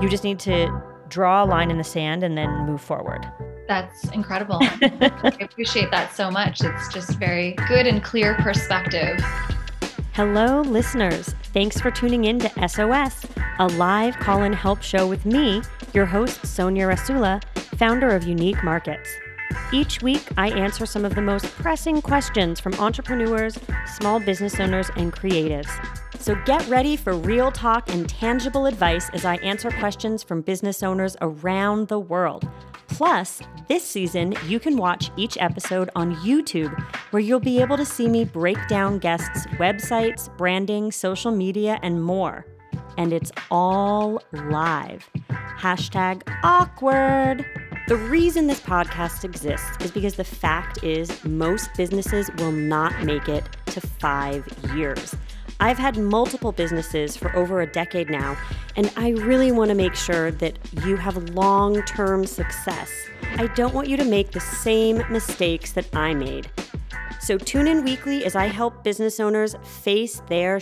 You just need to draw a line in the sand and then move forward. That's incredible. I appreciate that so much. It's just very good and clear perspective. Hello, listeners. Thanks for tuning in to SOS, a live call in help show with me, your host, Sonia Rasula, founder of Unique Markets. Each week, I answer some of the most pressing questions from entrepreneurs, small business owners, and creatives. So get ready for real talk and tangible advice as I answer questions from business owners around the world. Plus, this season, you can watch each episode on YouTube, where you'll be able to see me break down guests' websites, branding, social media, and more. And it's all live. Hashtag awkward. The reason this podcast exists is because the fact is most businesses will not make it to five years. I've had multiple businesses for over a decade now, and I really want to make sure that you have long term success. I don't want you to make the same mistakes that I made. So tune in weekly as I help business owners face their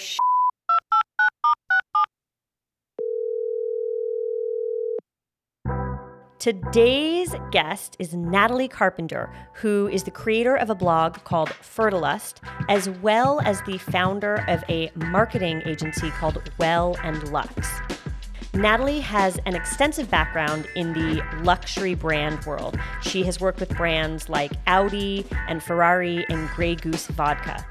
Today's guest is Natalie Carpenter, who is the creator of a blog called Fertilust, as well as the founder of a marketing agency called Well and Lux. Natalie has an extensive background in the luxury brand world. She has worked with brands like Audi and Ferrari and Grey Goose Vodka.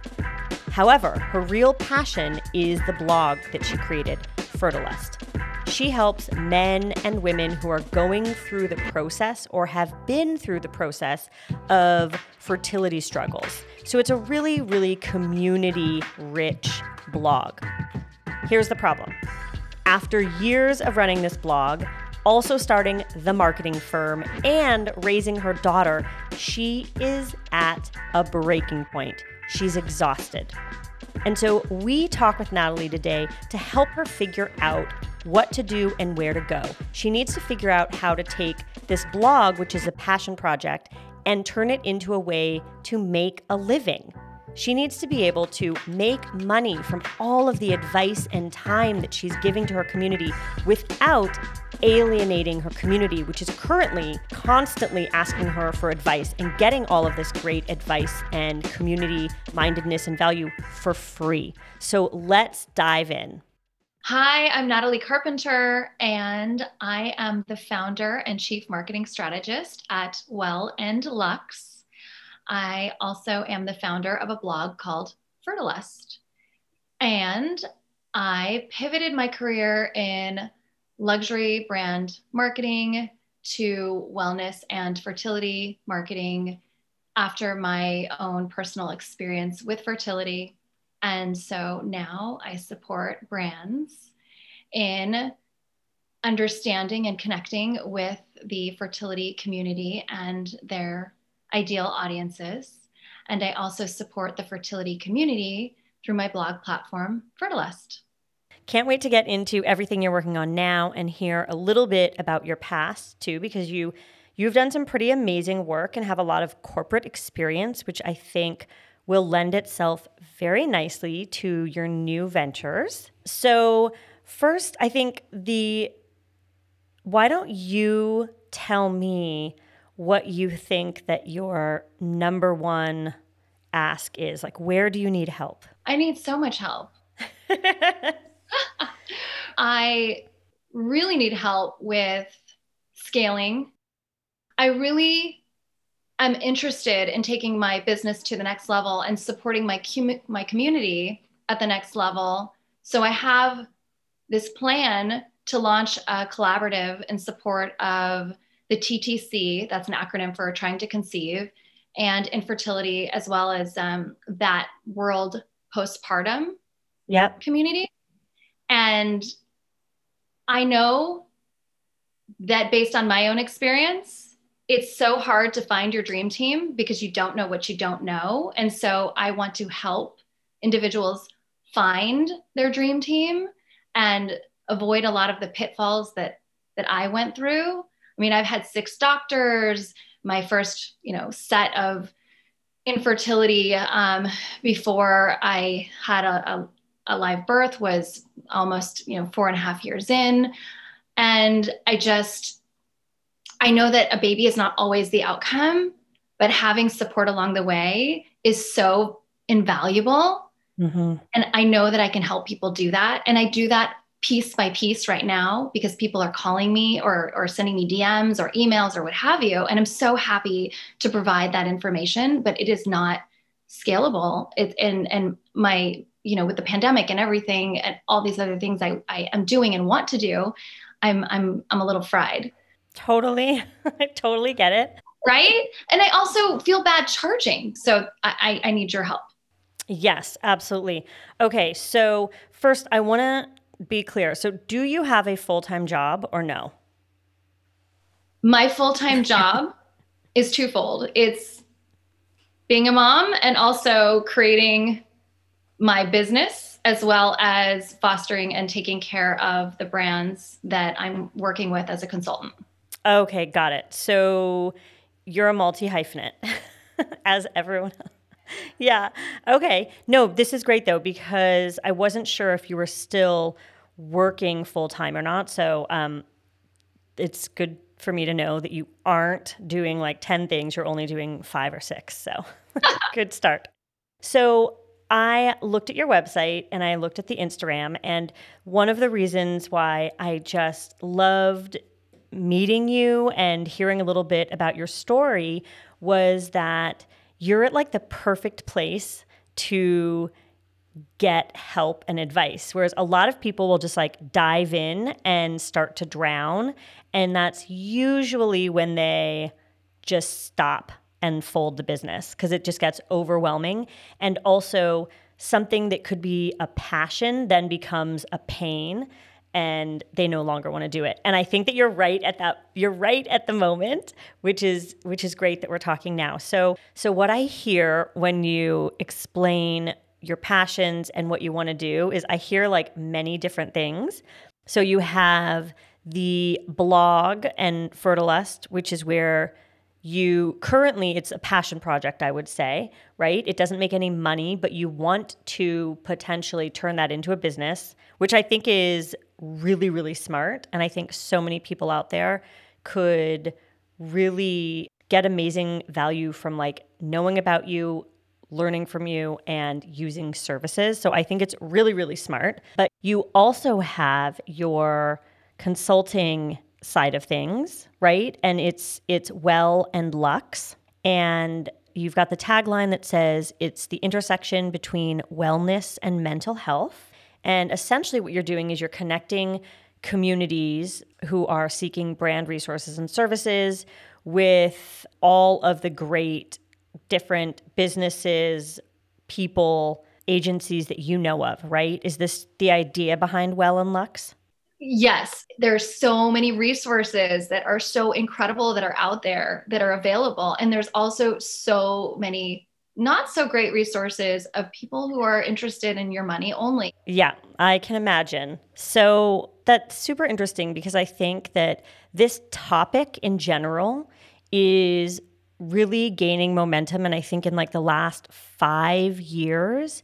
However, her real passion is the blog that she created, Fertilust. She helps men and women who are going through the process or have been through the process of fertility struggles. So it's a really, really community rich blog. Here's the problem after years of running this blog, also starting the marketing firm, and raising her daughter, she is at a breaking point. She's exhausted. And so we talk with Natalie today to help her figure out what to do and where to go. She needs to figure out how to take this blog, which is a passion project, and turn it into a way to make a living. She needs to be able to make money from all of the advice and time that she's giving to her community without alienating her community, which is currently constantly asking her for advice and getting all of this great advice and community mindedness and value for free. So let's dive in. Hi, I'm Natalie Carpenter, and I am the founder and chief marketing strategist at Well and Lux. I also am the founder of a blog called Fertilust. And I pivoted my career in luxury brand marketing to wellness and fertility marketing after my own personal experience with fertility and so now I support brands in understanding and connecting with the fertility community and their ideal audiences. And I also support the fertility community through my blog platform, Fertilust. Can't wait to get into everything you're working on now and hear a little bit about your past too, because you you've done some pretty amazing work and have a lot of corporate experience, which I think will lend itself very nicely to your new ventures. So, first, I think the why don't you tell me what you think that your number one ask is? Like, where do you need help? I need so much help. I really need help with scaling. I really I'm interested in taking my business to the next level and supporting my com- my community at the next level. So I have this plan to launch a collaborative in support of the TTC. That's an acronym for Trying to Conceive and infertility, as well as um, that world postpartum yep. community. And I know that based on my own experience, it's so hard to find your dream team because you don't know what you don't know. And so I want to help individuals find their dream team and avoid a lot of the pitfalls that that I went through. I mean, I've had six doctors, my first, you know, set of infertility um, before I had a, a, a live birth was almost, you know, four and a half years in. And I just, I know that a baby is not always the outcome, but having support along the way is so invaluable. Mm-hmm. And I know that I can help people do that. And I do that piece by piece right now because people are calling me or, or sending me DMs or emails or what have you. And I'm so happy to provide that information, but it is not scalable. It, and, and my, you know, with the pandemic and everything and all these other things I, I am doing and want to do, I'm, I'm, I'm a little fried. Totally. I totally get it. Right. And I also feel bad charging. So I, I need your help. Yes, absolutely. Okay. So first I want to be clear. So, do you have a full time job or no? My full time job is twofold it's being a mom and also creating my business, as well as fostering and taking care of the brands that I'm working with as a consultant. Okay, got it. So, you're a multi hyphenate, as everyone else yeah. Okay. No, this is great though because I wasn't sure if you were still working full time or not. So um, it's good for me to know that you aren't doing like 10 things, you're only doing five or six. So good start. So I looked at your website and I looked at the Instagram, and one of the reasons why I just loved meeting you and hearing a little bit about your story was that you're at like the perfect place to get help and advice. Whereas a lot of people will just like dive in and start to drown. And that's usually when they just stop and fold the business because it just gets overwhelming. And also, something that could be a passion then becomes a pain and they no longer want to do it. And I think that you're right at that you're right at the moment, which is which is great that we're talking now. So so what I hear when you explain your passions and what you want to do is I hear like many different things. So you have the blog and Fertilust, which is where you currently it's a passion project i would say right it doesn't make any money but you want to potentially turn that into a business which i think is really, really smart. And I think so many people out there could really get amazing value from like knowing about you, learning from you, and using services. So I think it's really, really smart. But you also have your consulting side of things, right? And it's it's well and Lux. And you've got the tagline that says it's the intersection between wellness and mental health. And essentially, what you're doing is you're connecting communities who are seeking brand resources and services with all of the great different businesses, people, agencies that you know of, right? Is this the idea behind Well and Lux? Yes, there's so many resources that are so incredible that are out there that are available. And there's also so many not so great resources of people who are interested in your money only. Yeah, I can imagine. So that's super interesting because I think that this topic in general is really gaining momentum. And I think in like the last five years,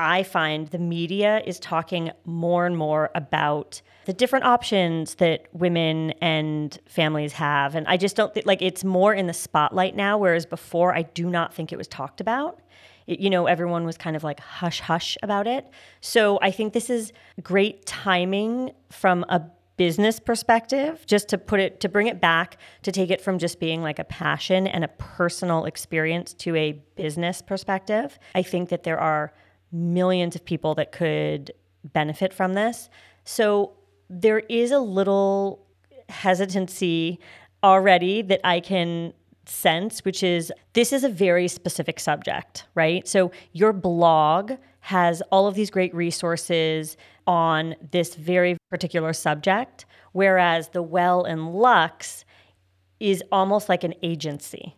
I find the media is talking more and more about the different options that women and families have. And I just don't think like it's more in the spotlight now, whereas before I do not think it was talked about. It, you know, everyone was kind of like hush hush about it. So I think this is great timing from a business perspective, just to put it, to bring it back, to take it from just being like a passion and a personal experience to a business perspective. I think that there are millions of people that could benefit from this. So there is a little hesitancy already that I can sense, which is this is a very specific subject, right? So your blog has all of these great resources on this very particular subject, whereas the Well and Lux is almost like an agency,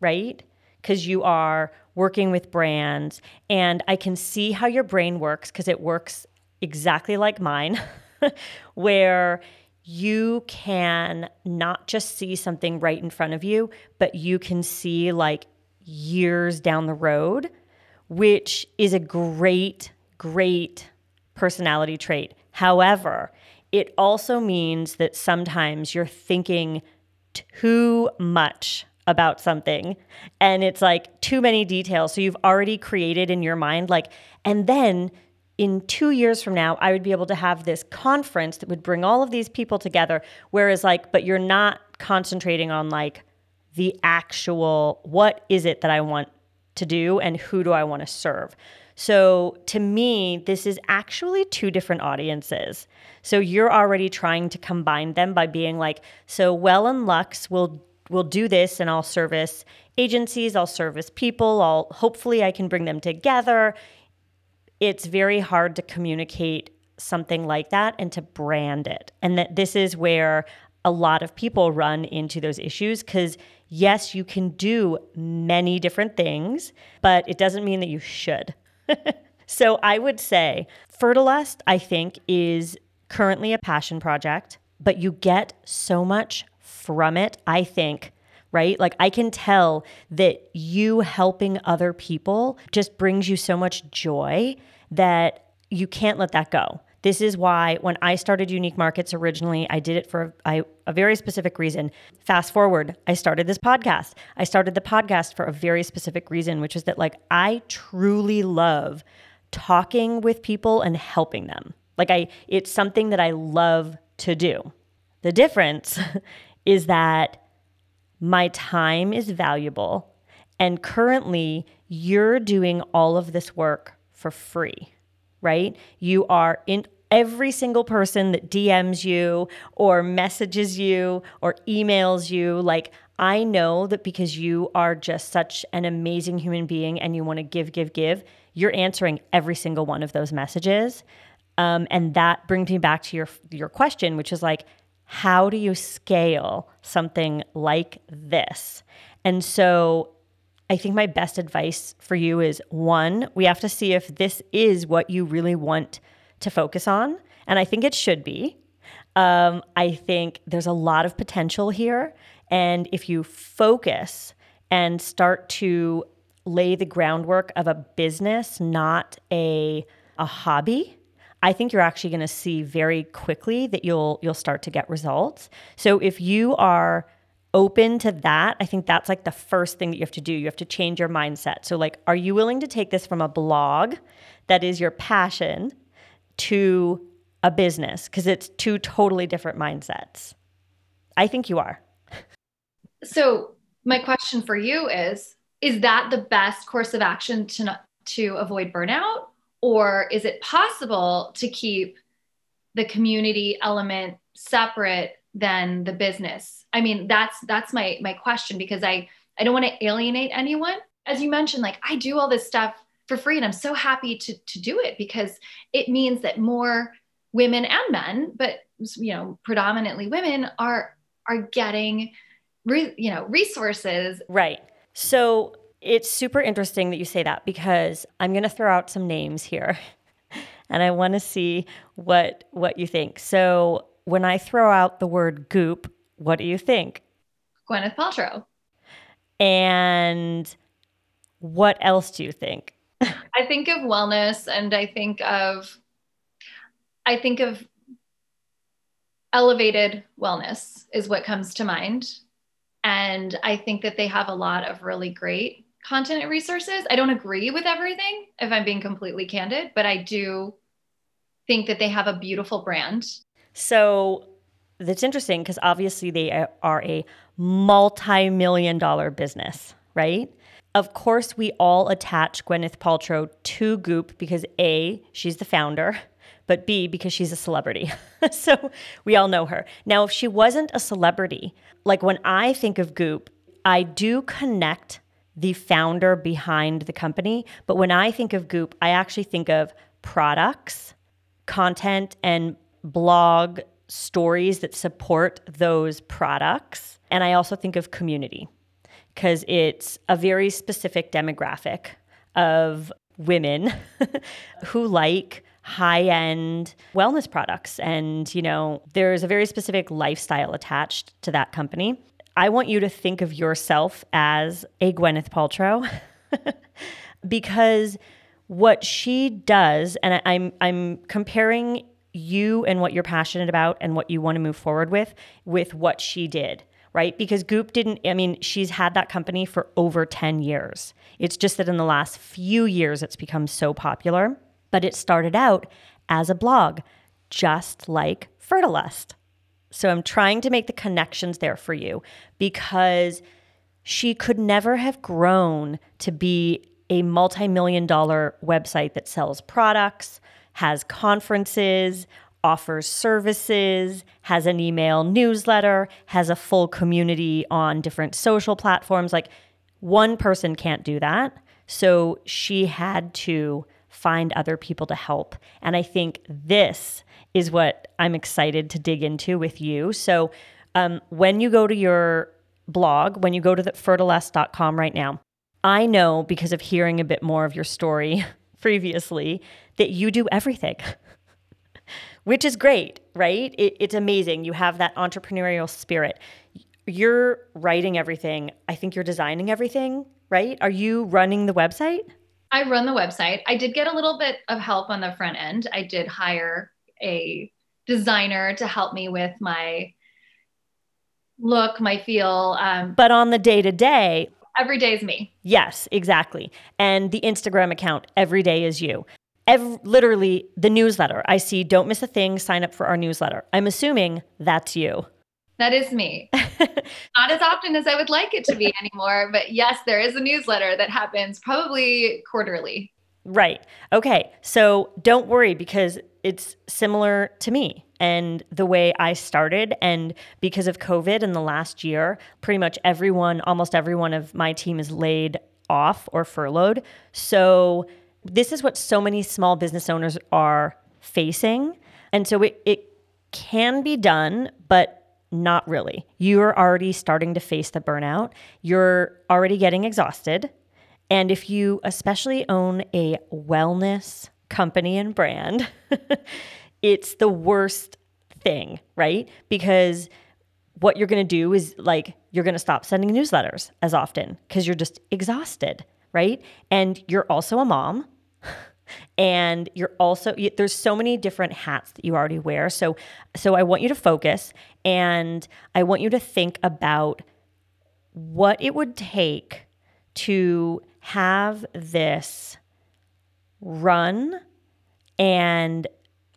right? Because you are working with brands. And I can see how your brain works because it works exactly like mine, where you can not just see something right in front of you, but you can see like years down the road, which is a great, great personality trait. However, it also means that sometimes you're thinking too much about something and it's like too many details. So you've already created in your mind, like, and then in two years from now, I would be able to have this conference that would bring all of these people together. Whereas, like, but you're not concentrating on like the actual what is it that I want to do and who do I want to serve. So to me, this is actually two different audiences. So you're already trying to combine them by being like, so Well and Lux will will do this and I'll service agencies, I'll service people, I'll hopefully I can bring them together. It's very hard to communicate something like that and to brand it. And that this is where a lot of people run into those issues cuz yes, you can do many different things, but it doesn't mean that you should. so I would say Fertilust, I think, is currently a passion project, but you get so much from it, I think, right? Like I can tell that you helping other people just brings you so much joy that you can't let that go. This is why when I started Unique Markets originally, I did it for a, a very specific reason. Fast forward, I started this podcast. I started the podcast for a very specific reason, which is that like I truly love talking with people and helping them. Like I it's something that I love to do. The difference is that my time is valuable and currently you're doing all of this work for free right? You are in every single person that DMs you or messages you or emails you. Like, I know that because you are just such an amazing human being and you want to give, give, give, you're answering every single one of those messages. Um, and that brings me back to your your question, which is like, how do you scale something like this? And so I think my best advice for you is one, we have to see if this is what you really want to focus on. And I think it should be. Um, I think there's a lot of potential here. And if you focus and start to lay the groundwork of a business, not a, a hobby, I think you're actually going to see very quickly that you'll you'll start to get results. So if you are open to that, I think that's like the first thing that you have to do. You have to change your mindset. So like are you willing to take this from a blog that is your passion to a business because it's two totally different mindsets. I think you are. So, my question for you is is that the best course of action to not, to avoid burnout or is it possible to keep the community element separate than the business? I mean, that's that's my my question because I I don't want to alienate anyone. As you mentioned like I do all this stuff for free. And I'm so happy to, to do it because it means that more women and men, but you know, predominantly women are are getting re, you know resources. Right. So it's super interesting that you say that because I'm going to throw out some names here, and I want to see what what you think. So when I throw out the word goop, what do you think? Gwyneth Paltrow. And what else do you think? I think of wellness and I think of I think of elevated wellness is what comes to mind. And I think that they have a lot of really great content and resources. I don't agree with everything, if I'm being completely candid, but I do think that they have a beautiful brand. So that's interesting because obviously they are a multi million dollar business, right? Of course, we all attach Gwyneth Paltrow to Goop because A, she's the founder, but B, because she's a celebrity. so we all know her. Now, if she wasn't a celebrity, like when I think of Goop, I do connect the founder behind the company. But when I think of Goop, I actually think of products, content, and blog stories that support those products. And I also think of community because it's a very specific demographic of women who like high end wellness products. And, you know, there's a very specific lifestyle attached to that company. I want you to think of yourself as a Gwyneth Paltrow because what she does, and I'm, I'm comparing you and what you're passionate about and what you want to move forward with with what she did right? Because goop didn't i mean she's had that company for over 10 years. It's just that in the last few years it's become so popular but it started out as a blog just like fertilust so i'm trying to make the connections there for you because she could never have grown to be a multi-million dollar website that sells products has conferences, offers services, has an email newsletter, has a full community on different social platforms. Like one person can't do that. So she had to find other people to help. And I think this is what I'm excited to dig into with you. So um, when you go to your blog, when you go to the fertilust.com right now, I know because of hearing a bit more of your story previously that you do everything, which is great, right? It, it's amazing. You have that entrepreneurial spirit. You're writing everything. I think you're designing everything, right? Are you running the website? I run the website. I did get a little bit of help on the front end. I did hire a designer to help me with my look, my feel. Um, but on the day to day, every day is me. Yes, exactly. And the Instagram account, every day is you. Every, literally, the newsletter. I see, don't miss a thing, sign up for our newsletter. I'm assuming that's you. That is me. Not as often as I would like it to be anymore, but yes, there is a newsletter that happens probably quarterly. Right. Okay. So don't worry because it's similar to me and the way I started. And because of COVID in the last year, pretty much everyone, almost everyone of my team is laid off or furloughed. So this is what so many small business owners are facing. And so it, it can be done, but not really. You're already starting to face the burnout. You're already getting exhausted. And if you especially own a wellness company and brand, it's the worst thing, right? Because what you're going to do is like you're going to stop sending newsletters as often because you're just exhausted, right? And you're also a mom and you're also there's so many different hats that you already wear. So so i want you to focus and i want you to think about what it would take to have this run and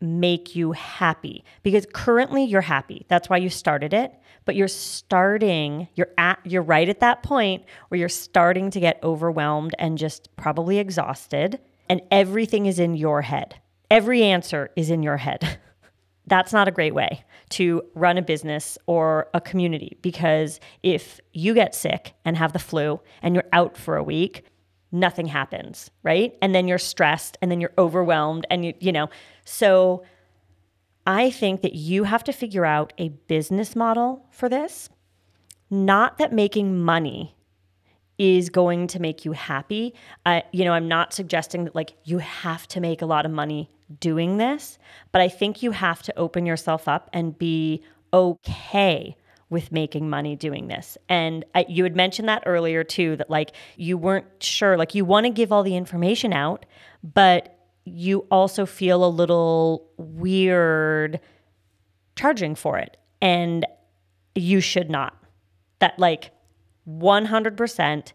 make you happy. Because currently you're happy. That's why you started it. But you're starting you're at you're right at that point where you're starting to get overwhelmed and just probably exhausted and everything is in your head. Every answer is in your head. That's not a great way to run a business or a community because if you get sick and have the flu and you're out for a week, nothing happens, right? And then you're stressed and then you're overwhelmed and you you know. So I think that you have to figure out a business model for this. Not that making money is going to make you happy. I, you know, I'm not suggesting that like you have to make a lot of money doing this, but I think you have to open yourself up and be okay with making money doing this. And I, you had mentioned that earlier too, that like you weren't sure, like you want to give all the information out, but you also feel a little weird charging for it. And you should not. That like 100%,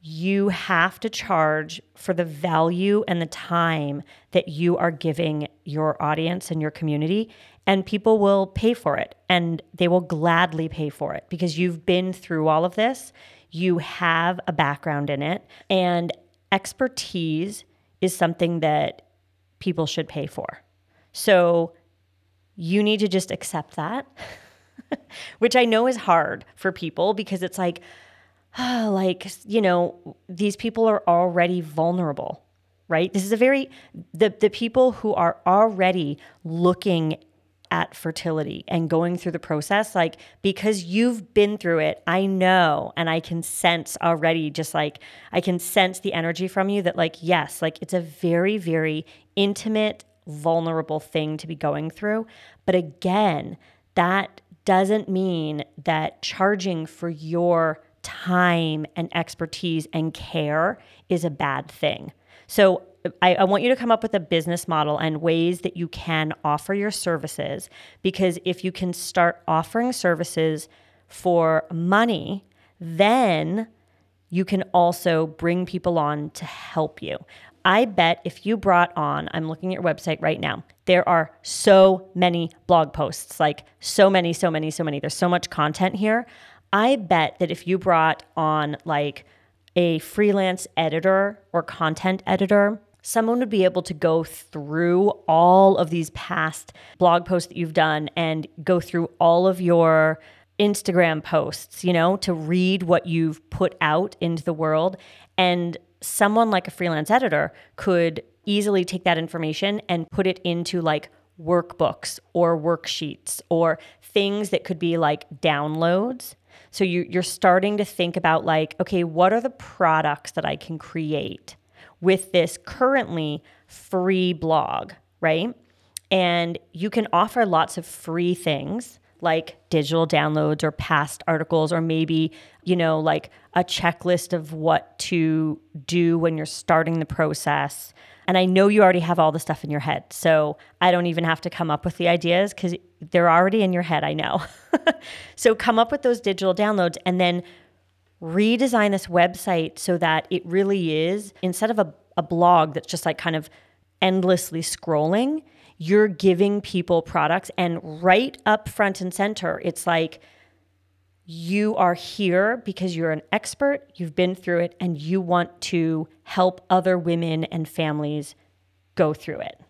you have to charge for the value and the time that you are giving your audience and your community. And people will pay for it and they will gladly pay for it because you've been through all of this. You have a background in it, and expertise is something that people should pay for. So you need to just accept that. which I know is hard for people because it's like, oh, like, you know, these people are already vulnerable, right? This is a very, the, the people who are already looking at fertility and going through the process, like, because you've been through it, I know and I can sense already, just like, I can sense the energy from you that, like, yes, like, it's a very, very intimate, vulnerable thing to be going through. But again, that doesn't mean that charging for your time and expertise and care is a bad thing. So I, I, want you to come up with a business model and ways that you can offer your services. Because if you can start offering services for money, then you can also bring people on to help you. I bet if you brought on, I'm looking at your website right now, there are so many blog posts, like so many, so many, so many. There's so much content here. I bet that if you brought on like a freelance editor or content editor, someone would be able to go through all of these past blog posts that you've done and go through all of your Instagram posts, you know, to read what you've put out into the world. And someone like a freelance editor could easily take that information and put it into like workbooks or worksheets or things that could be like downloads. So you, you're starting to think about like, okay, what are the products that I can create with this currently free blog, right? And you can offer lots of free things like digital downloads or past articles, or maybe, you know, like a checklist of what to do when you're starting the process. And I know you already have all the stuff in your head. So I don't even have to come up with the ideas because they're already in your head, I know. so come up with those digital downloads and then redesign this website so that it really is, instead of a, a blog that's just like kind of endlessly scrolling, you're giving people products and right up front and center it's like you are here because you're an expert, you've been through it, and you want to help other women and families go through it.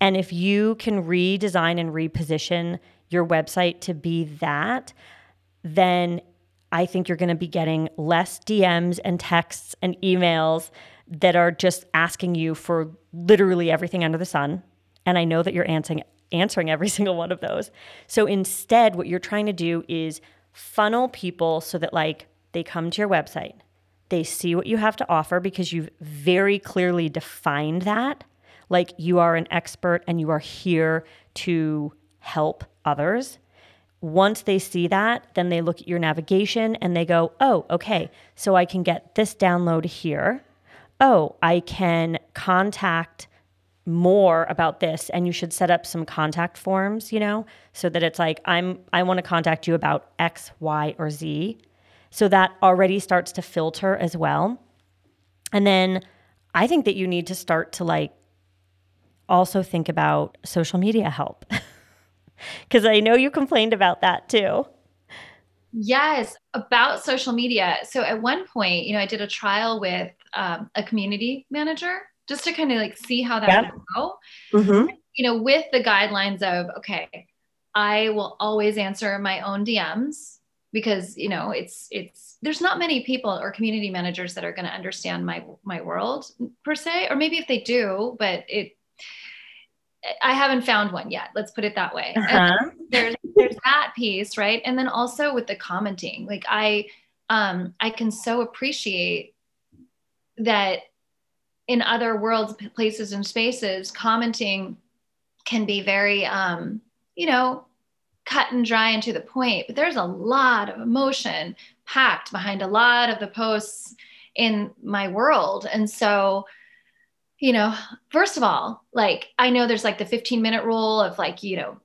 And if you can redesign and reposition your website to be that, then I think you're going to be getting less DMs and texts and emails that are just asking you for literally everything under the sun and I know that you're answering answering every single one of those. So instead, what you're trying to do is funnel people so that like they come to your website, they see what you have to offer because you've very clearly defined that. Like you are an expert and you are here to help others. Once they see that, then they look at your navigation and they go, oh, okay, so I can get this download here. Oh, I can contact more about this and you should set up some contact forms, you know, so that it's like I'm I want to contact you about X, Y, or Z. So that already starts to filter as well. And then I think that you need to start to like also think about social media help. Cuz I know you complained about that too. Yes, about social media. So at one point, you know, I did a trial with um, a community manager just to kind of like see how that yep. go. Mm-hmm. You know, with the guidelines of okay, I will always answer my own DMs because you know it's it's there's not many people or community managers that are going to understand my my world per se, or maybe if they do, but it I haven't found one yet. Let's put it that way. Uh-huh. There's there's that piece, right? And then also with the commenting, like I um I can so appreciate that in other worlds, places, and spaces, commenting can be very, um, you know, cut and dry and to the point. But there's a lot of emotion packed behind a lot of the posts in my world. And so, you know, first of all, like I know there's like the 15 minute rule of like, you know,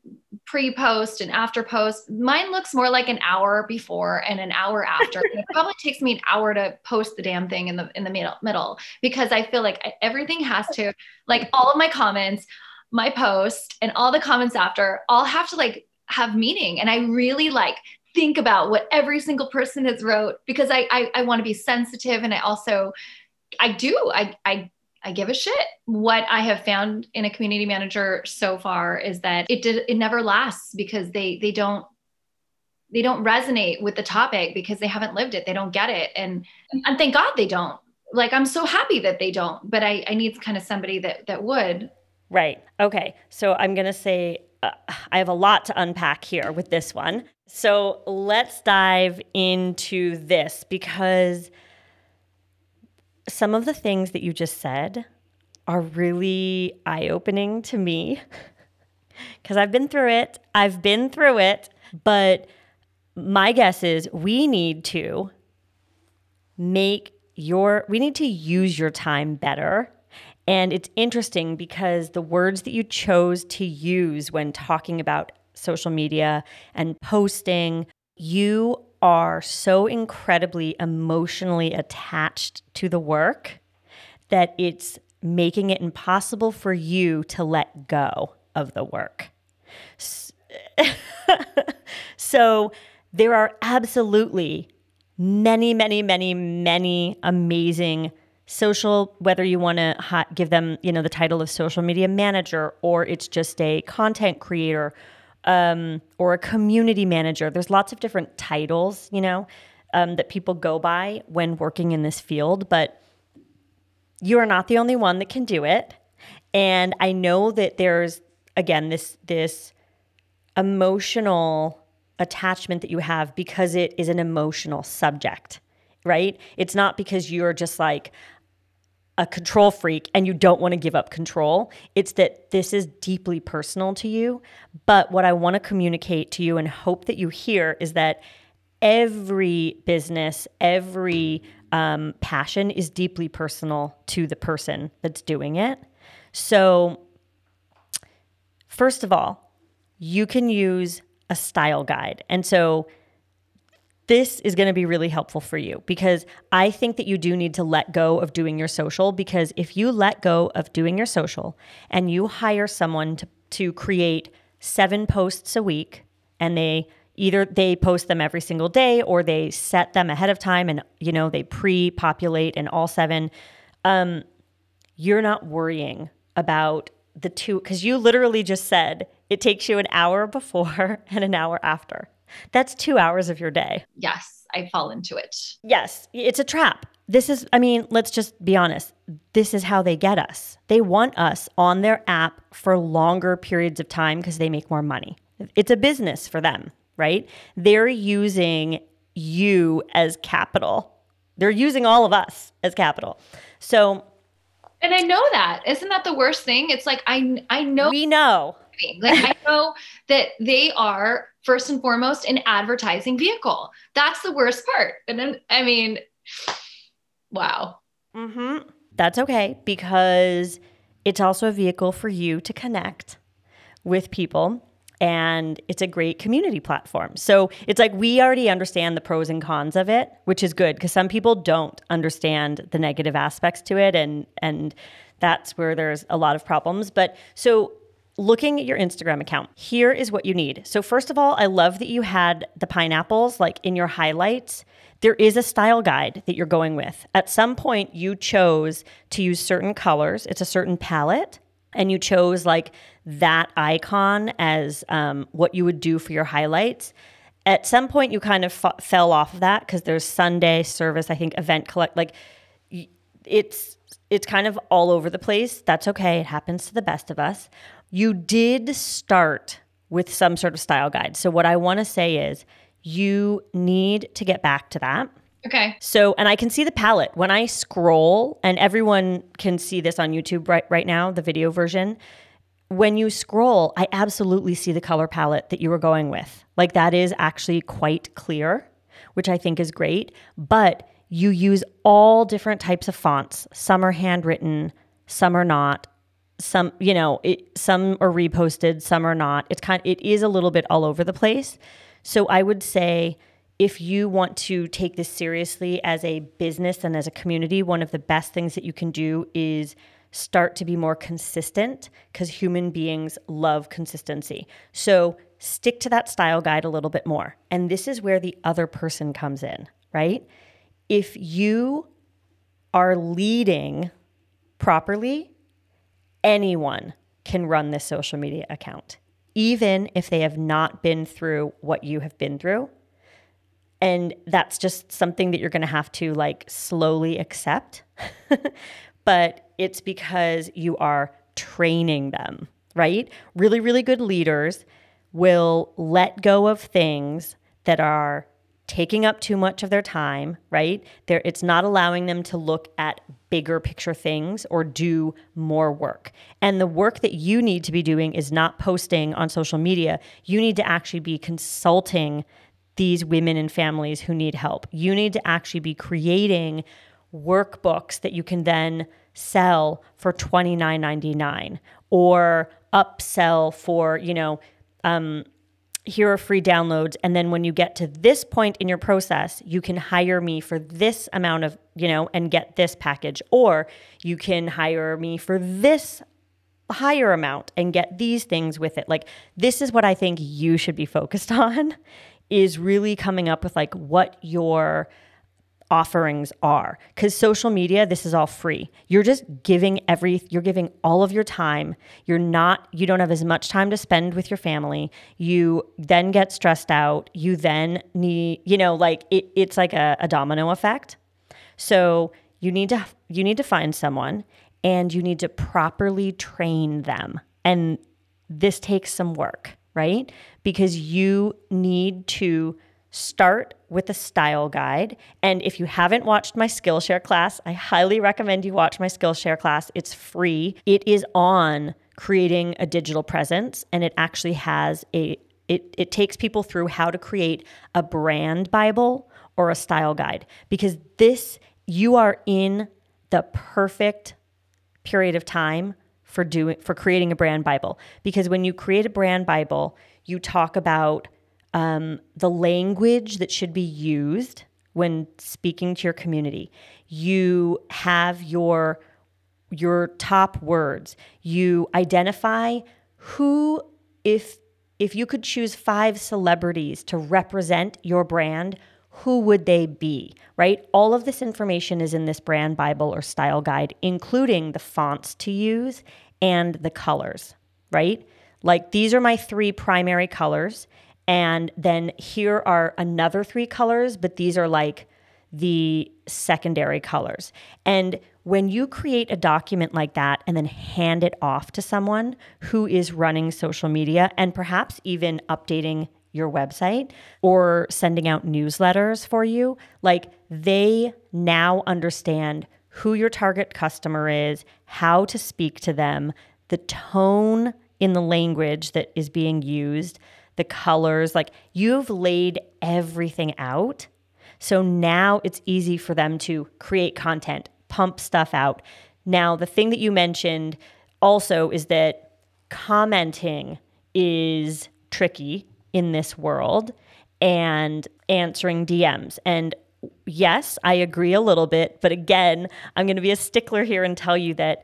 pre post and after post. Mine looks more like an hour before and an hour after. it probably takes me an hour to post the damn thing in the in the middle, middle because I feel like everything has to like all of my comments, my post and all the comments after all have to like have meaning and I really like think about what every single person has wrote because I I, I want to be sensitive and I also I do I I I give a shit. What I have found in a community manager so far is that it did it never lasts because they they don't they don't resonate with the topic because they haven't lived it. They don't get it. And and thank God they don't. Like I'm so happy that they don't, but I I need kind of somebody that that would. Right. Okay. So I'm going to say uh, I have a lot to unpack here with this one. So let's dive into this because some of the things that you just said are really eye opening to me because I've been through it. I've been through it. But my guess is we need to make your, we need to use your time better And it's interesting because the words that you chose to use when talking about social media and posting, you are so incredibly emotionally attached to the work that it's making it impossible for you to let go of the work. so there are absolutely many, many, many, many amazing social whether you want to give them you know the title of social media manager or it's just a content creator um, or a community manager there's lots of different titles you know um, that people go by when working in this field but you are not the only one that can do it and i know that there's again this this emotional attachment that you have because it is an emotional subject right? It's not because you're just like, a control freak and you don't want to give up control. It's that this is deeply personal to you. But what I want to communicate to you and hope that you hear is that every business, every um, passion is deeply personal to the person that's doing it. So, first of all, you can use a style guide. And so, this is going to be really helpful for you because I think that you do need to let go of doing your social because if you let go of doing your social and you hire someone to, to create seven posts a week and they either they post them every single day or they set them ahead of time and you know they pre-populate in all seven um, you're not worrying about the two because you literally just said it takes you an hour before and an hour after that's two hours of your day. Yes, I fall into it. Yes, it's a trap. This is, I mean, let's just be honest. This is how they get us. They want us on their app for longer periods of time because they make more money. It's a business for them, right? They're using you as capital. They're using all of us as capital. So, and I know that. Isn't that the worst thing? It's like I I know we know. Like I know that they are first and foremost an advertising vehicle. That's the worst part. And then, I mean, wow. Mm-hmm. That's okay because it's also a vehicle for you to connect with people and it's a great community platform. So it's like we already understand the pros and cons of it, which is good because some people don't understand the negative aspects to it and and that's where there's a lot of problems. But so looking at your Instagram account, here is what you need. So, first of all, I love that you had the pineapples like in your highlights. There is a style guide that you're going with. At some point, you chose to use certain colors, it's a certain palette, and you chose like that icon as um, what you would do for your highlights. At some point, you kind of f- fell off of that because there's Sunday service, I think, event collect. Like, it's it's kind of all over the place. That's okay. It happens to the best of us. You did start with some sort of style guide. So, what I want to say is you need to get back to that. Okay. So, and I can see the palette when I scroll, and everyone can see this on YouTube right, right now, the video version. When you scroll, I absolutely see the color palette that you were going with. Like, that is actually quite clear, which I think is great. But you use all different types of fonts. Some are handwritten, some are not some you know it, some are reposted some are not. It's kind it is a little bit all over the place. So i would say if you want to take this seriously as a business and as a community one of the best things that you can do is start to be more consistent because human beings love consistency. So stick to that style guide a little bit more. And this is where the other person comes in right? If you are leading properly anyone can run this social media account, even if they have not been through what you have been through. And that's just something that you're going to have to like slowly accept. but it's because you are training them, right? Really, really good leaders will let go of things that are taking up too much of their time, right? They're, it's not allowing them to look at bigger picture things or do more work. And the work that you need to be doing is not posting on social media. You need to actually be consulting these women and families who need help. You need to actually be creating workbooks that you can then sell for $29.99 or upsell for, you know, um, here are free downloads. And then when you get to this point in your process, you can hire me for this amount of, you know, and get this package. Or you can hire me for this higher amount and get these things with it. Like, this is what I think you should be focused on is really coming up with like what your offerings are. Because social media this is all free. You're just giving every you're giving all of your time. You're not you don't have as much time to spend with your family. You then get stressed out. You then need you know like it, it's like a, a domino effect. So you need to you need to find someone and you need to properly train them. And this takes some work right? Because you need to start with a style guide. And if you haven't watched my Skillshare class, I highly recommend you watch my Skillshare class. It's free. It is on creating a digital presence and it actually has a it it takes people through how to create a brand bible or a style guide because this you are in the perfect period of time for doing for creating a brand bible because when you create a brand bible you talk about um, the language that should be used when speaking to your community. You have your your top words. You identify who if if you could choose 5 celebrities to represent your brand, who would they be, right? All of this information is in this brand bible or style guide, including the fonts to use and the colors, right? Like these are my three primary colors. And then here are another three colors, but these are like the secondary colors. And when you create a document like that and then hand it off to someone who is running social media and perhaps even updating your website or sending out newsletters for you, like they now understand who your target customer is, how to speak to them, the tone in the language that is being used, the colors, like you've laid everything out. So now it's easy for them to create content, pump stuff out. Now, the thing that you mentioned also is that commenting is tricky in this world and answering DMs. And yes, I agree a little bit, but again, I'm going to be a stickler here and tell you that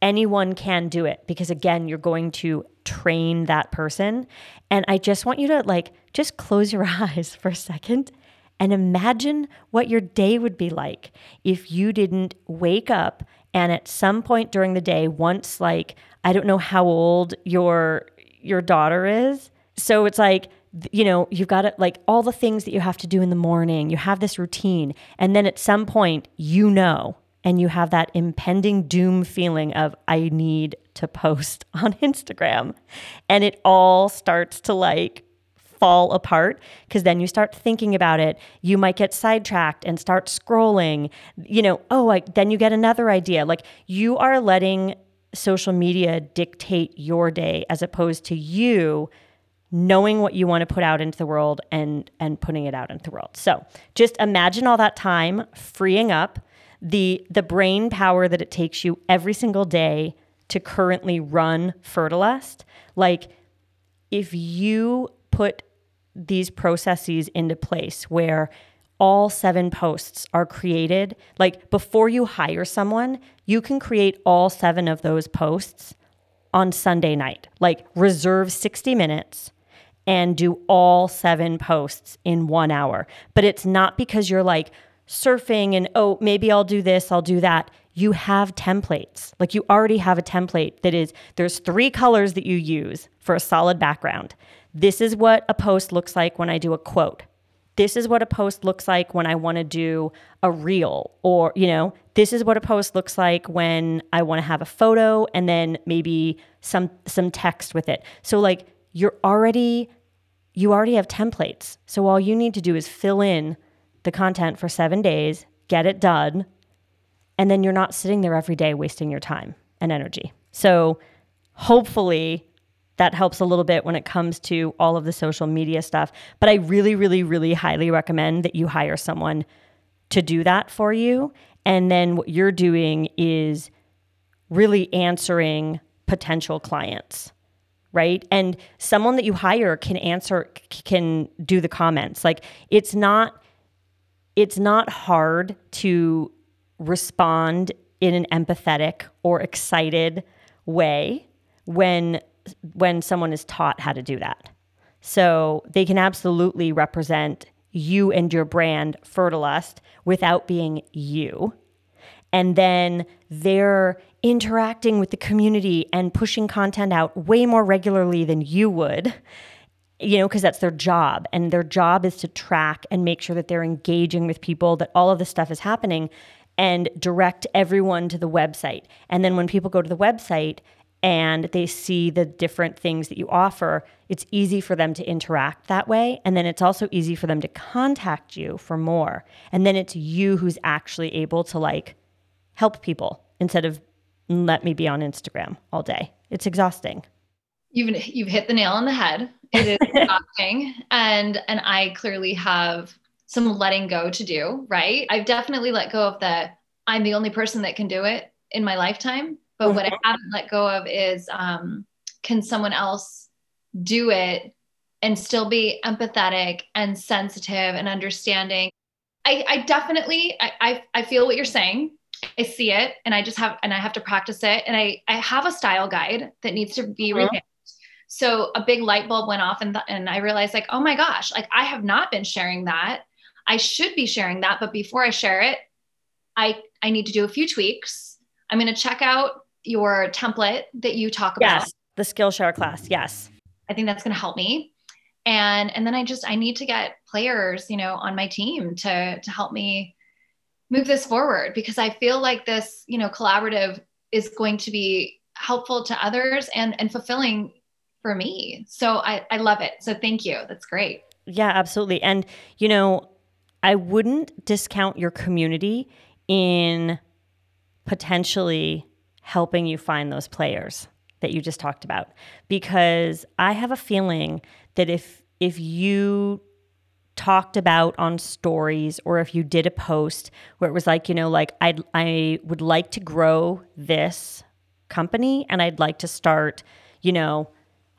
anyone can do it because again, you're going to train that person. And I just want you to like just close your eyes for a second and imagine what your day would be like if you didn't wake up and at some point during the day once like I don't know how old your your daughter is. So it's like you know, you've got it like all the things that you have to do in the morning. You have this routine and then at some point you know and you have that impending doom feeling of, I need to post on Instagram. And it all starts to like fall apart because then you start thinking about it. You might get sidetracked and start scrolling. You know, oh, then you get another idea. Like you are letting social media dictate your day as opposed to you knowing what you want to put out into the world and and putting it out into the world. So, just imagine all that time freeing up the the brain power that it takes you every single day to currently run Fertilust. Like if you put these processes into place where all seven posts are created, like before you hire someone, you can create all seven of those posts on Sunday night. Like reserve 60 minutes and do all seven posts in one hour. But it's not because you're like, surfing and, oh, maybe I'll do this, I'll do that. You have templates. Like you already have a template that is, there's three colors that you use for a solid background. This is what a post looks like when I do a quote. This is what a post looks like when I want to do a reel, or, you know, this is what a post looks like when I want to have a photo and then maybe some some text with it. So like you're already you already have templates. So all you need to do is fill in the content for seven days, get it done, and then you're not sitting there every day wasting your time and energy. So hopefully that helps a little bit when it comes to all of the social media stuff. But I really, really, really highly recommend that you hire someone to do that for you And then what you're doing is really answering potential clients right and someone that you hire can answer can do the comments like it's not it's not hard to respond in an empathetic or excited way when when someone is taught how to do that. So they can absolutely represent you and your brand fertilust without being you. And then they're interacting with the community and pushing content out way more regularly than you would you know because that's their job and their job is to track and make sure that they're engaging with people that all of this stuff is happening and direct everyone to the website and then when people go to the website and they see the different things that you offer, it's easy for them to interact that way. And then it's also easy for them to contact you for more. And then it's you who's actually able to like help people instead of let me be on Instagram all day. It's exhausting. You've you've hit the nail on the head. It is exhausting, and and I clearly have some letting go to do. Right, I've definitely let go of the I'm the only person that can do it in my lifetime. But mm-hmm. what I mm-hmm. haven't let go of is um, can someone else do it and still be empathetic and sensitive and understanding? I, I definitely I, I I feel what you're saying I see it and I just have and I have to practice it. And I I have a style guide that needs to be revamped. So a big light bulb went off and th- and I realized like, oh my gosh, like I have not been sharing that. I should be sharing that, but before I share it, I I need to do a few tweaks. I'm going to check out your template that you talk about. Yes, the Skillshare class. Yes. I think that's going to help me. And and then I just I need to get players, you know, on my team to to help me move this forward because I feel like this, you know, collaborative is going to be helpful to others and and fulfilling for me. So I, I love it. So thank you. That's great. Yeah, absolutely. And you know, I wouldn't discount your community in potentially helping you find those players that you just talked about because I have a feeling that if if you talked about on stories or if you did a post where it was like, you know, like I I would like to grow this company and I'd like to start, you know,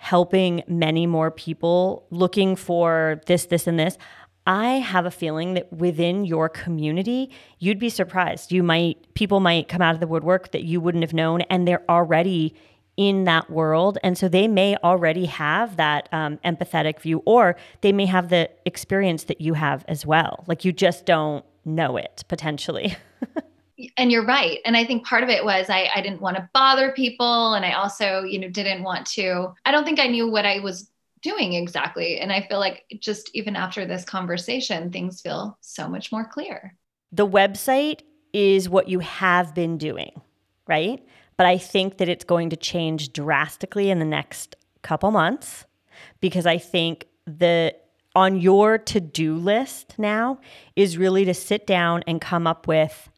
helping many more people looking for this this and this. I have a feeling that within your community, you'd be surprised. You might people might come out of the woodwork that you wouldn't have known and they're already in that world. And so they may already have that um, empathetic view, or they may have the experience that you have as well. Like you just don't know it potentially. and you're right. And I think part of it was I, I didn't want to bother people. And I also, you know, didn't want to, I don't think I knew what I was doing exactly. And I feel like just even after this conversation, things feel so much more clear. The website is what you have been doing, right? But I think that it's going to change drastically in the next couple months because I think the on your to-do list now is really to sit down and come up with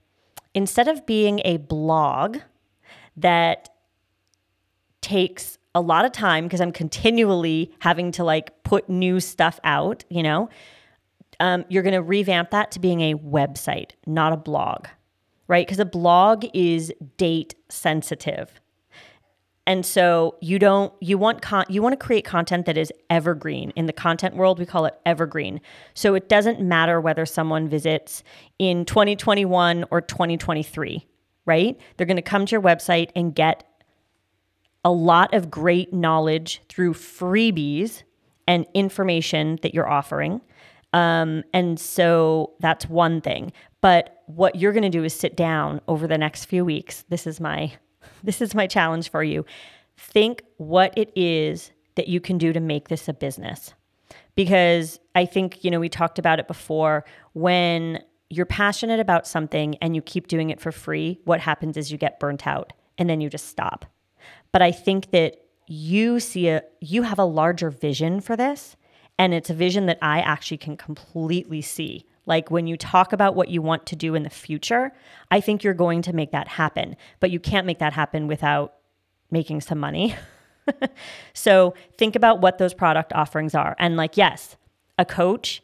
instead of being a blog that takes a lot of time because I'm continually having to like put new stuff out, you know, um, you're going to revamp that to being a website, not a blog right? Because a blog is date sensitive. And so you don't you want con- you want to create content that is evergreen. In the content world, we call it evergreen. So it doesn't matter whether someone visits in 2021 or 2023, right? They're going to come to your website and get a lot of great knowledge through freebies and information that you're offering. Um, and so that's one thing. But what you're going to do is sit down over the next few weeks. This is my this is my challenge for you. Think what it is that you can do to make this a business. Because I think, you know, we talked about it before when you're passionate about something and you keep doing it for free, what happens is you get burnt out and then you just stop. But I think that you see a you have a larger vision for this and it's a vision that I actually can completely see like when you talk about what you want to do in the future, I think you're going to make that happen, but you can't make that happen without making some money. so think about what those product offerings are. And like, yes, a coach,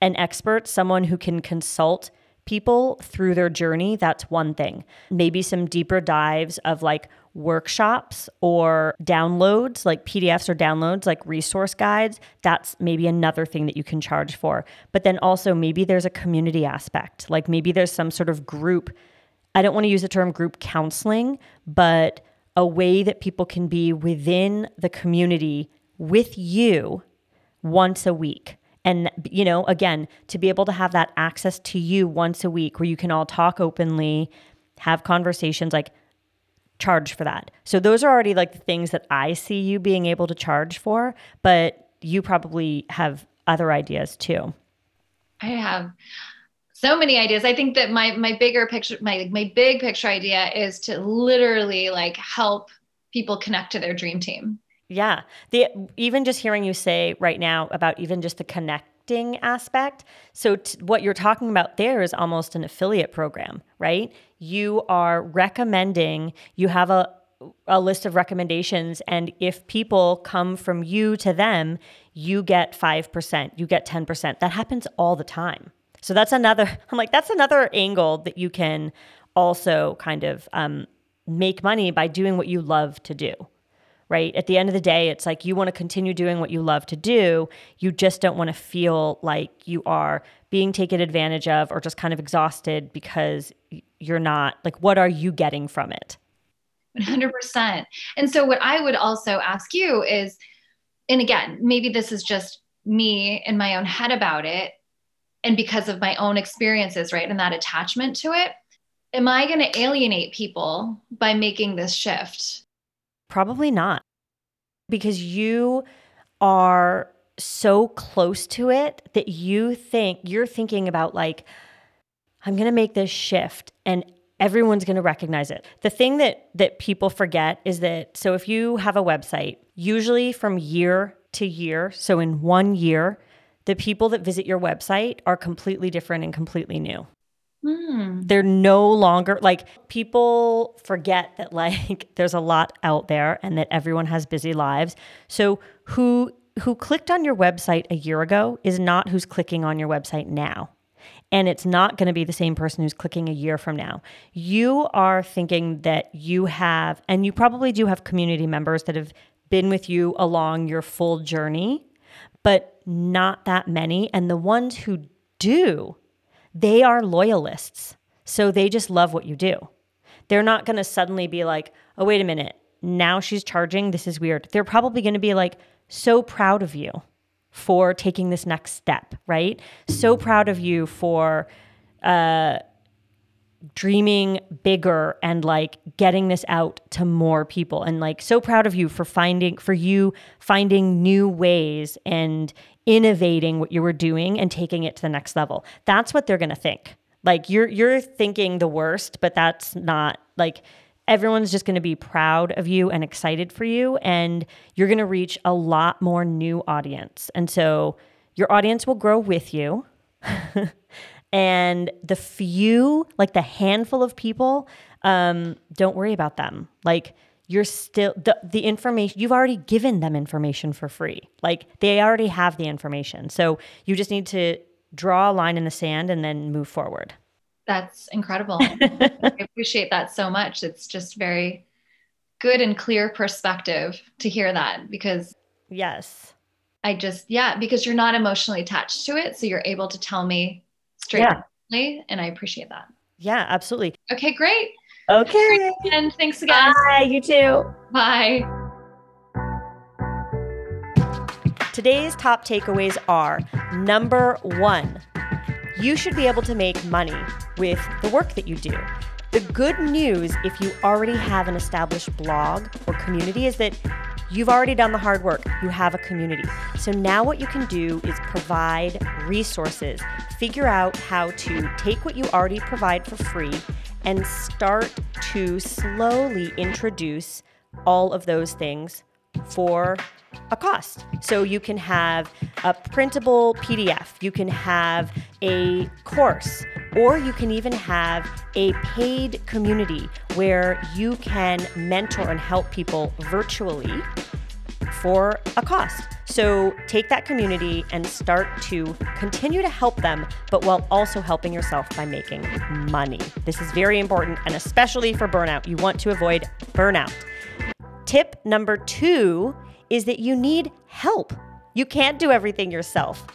an expert, someone who can consult people through their journey, that's one thing. Maybe some deeper dives of like workshops or downloads, like PDFs or downloads, like resource guides, that's maybe another thing that you can charge for. But then also, maybe there's a community aspect, like maybe there's some sort of group. I don't want to use the term group counseling, but a way that people can be within the community with you once a week. And, you know, again, to be able to have that access to you once a week where you can all talk openly, have conversations, like charge for that. So those are already like the things that I see you being able to charge for, but you probably have other ideas too. I have so many ideas. I think that my my bigger picture my my big picture idea is to literally like help people connect to their dream team. Yeah. The even just hearing you say right now about even just the connecting aspect. So t- what you're talking about there is almost an affiliate program, right? You are recommending, you have a a list of recommendations and if people come from you to them, you get 5%, you get 10%. That happens all the time. So that's another I'm like that's another angle that you can also kind of um, make money by doing what you love to do right? At the end of the day, it's like you want to continue doing what you love to do. You just don't want to feel like you are being taken advantage of or just kind of exhausted because you're not like, what are you getting from it? 100%. And so, what I would also ask you is, and again, maybe this is just me in my own head about it, and because of my own experiences, right? And that attachment to it. Am I going to alienate people by making this shift? Probably not. Because you are so close to it that you think you're thinking about like I'm going to make this shift and everyone's going to recognize it. The thing that that people forget is that so if you have a website, usually from year to year, so in 1 year, the people that visit your website are completely different and completely new. Mm. They're no longer like people forget that like there's a lot out there and that everyone has busy lives. So who who clicked on your website a year ago is not who's clicking on your website now. And it's not going to be the same person who's clicking a year from now. You are thinking that you have, and you probably do have community members that have been with you along your full journey, but not that many. And the ones who do they are loyalists. So they just love what you do. They're not going to suddenly be like, oh, wait a minute. Now she's charging. This is weird. They're probably going to be like, so proud of you for taking this next step, right? So proud of you for uh, dreaming bigger and like getting this out to more people. And like so proud of you for finding for you finding new ways and innovating what you were doing and taking it to the next level. That's what they're going to think. Like you're you're thinking the worst but that's not like everyone's just going to be proud of you and excited for you and you're going to reach a lot more new audience and so your audience will grow with you And the few, like the handful of people, um, don't worry about them. Like you're still the, the information you've already given them information for free. Like they already have the information. So you just need to draw a line in the sand and then move forward. That's incredible. I appreciate that so much. It's just very good and clear perspective to hear that because yes. I just yeah, because you're not emotionally attached to it, so you're able to tell me straight yeah. and I appreciate that. Yeah, absolutely. Okay, great. Okay. And thanks again. Bye, you too. Bye. Today's top takeaways are number one, you should be able to make money with the work that you do. The good news, if you already have an established blog or community, is that You've already done the hard work, you have a community. So now what you can do is provide resources, figure out how to take what you already provide for free and start to slowly introduce all of those things for a cost. So you can have a printable PDF, you can have a course, or you can even have a paid community where you can mentor and help people virtually for a cost. So take that community and start to continue to help them, but while also helping yourself by making money. This is very important, and especially for burnout. You want to avoid burnout. Tip number two is that you need help. You can't do everything yourself.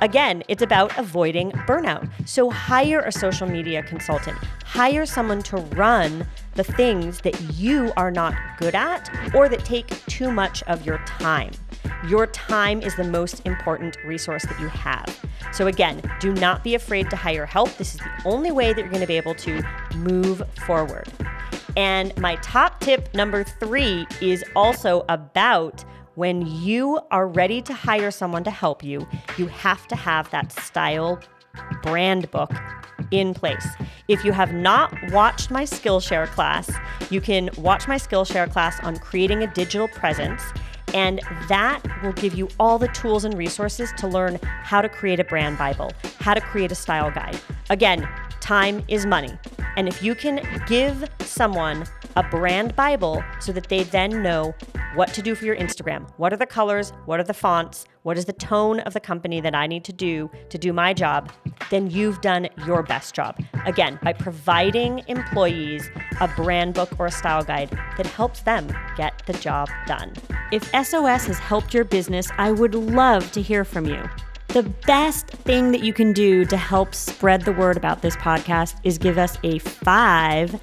Again, it's about avoiding burnout. So hire a social media consultant, hire someone to run the things that you are not good at or that take too much of your time. Your time is the most important resource that you have. So, again, do not be afraid to hire help. This is the only way that you're going to be able to move forward. And my top tip number three is also about when you are ready to hire someone to help you, you have to have that style brand book in place. If you have not watched my Skillshare class, you can watch my Skillshare class on creating a digital presence. And that will give you all the tools and resources to learn how to create a brand Bible, how to create a style guide. Again, time is money. And if you can give someone a brand Bible so that they then know what to do for your Instagram. What are the colors? What are the fonts? What is the tone of the company that I need to do to do my job? Then you've done your best job. Again, by providing employees a brand book or a style guide that helps them get the job done. If SOS has helped your business, I would love to hear from you. The best thing that you can do to help spread the word about this podcast is give us a five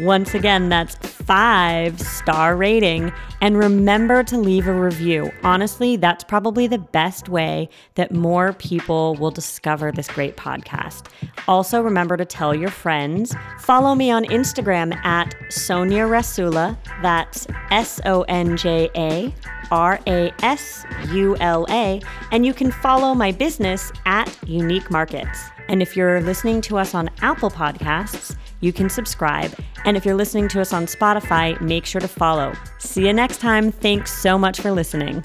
once again, that's five star rating. And remember to leave a review. Honestly, that's probably the best way that more people will discover this great podcast. Also, remember to tell your friends. Follow me on Instagram at Sonja Rasula. That's S O N J A R A S U L A. And you can follow my business at Unique Markets. And if you're listening to us on Apple Podcasts, you can subscribe. And if you're listening to us on Spotify, make sure to follow. See you next time. Thanks so much for listening.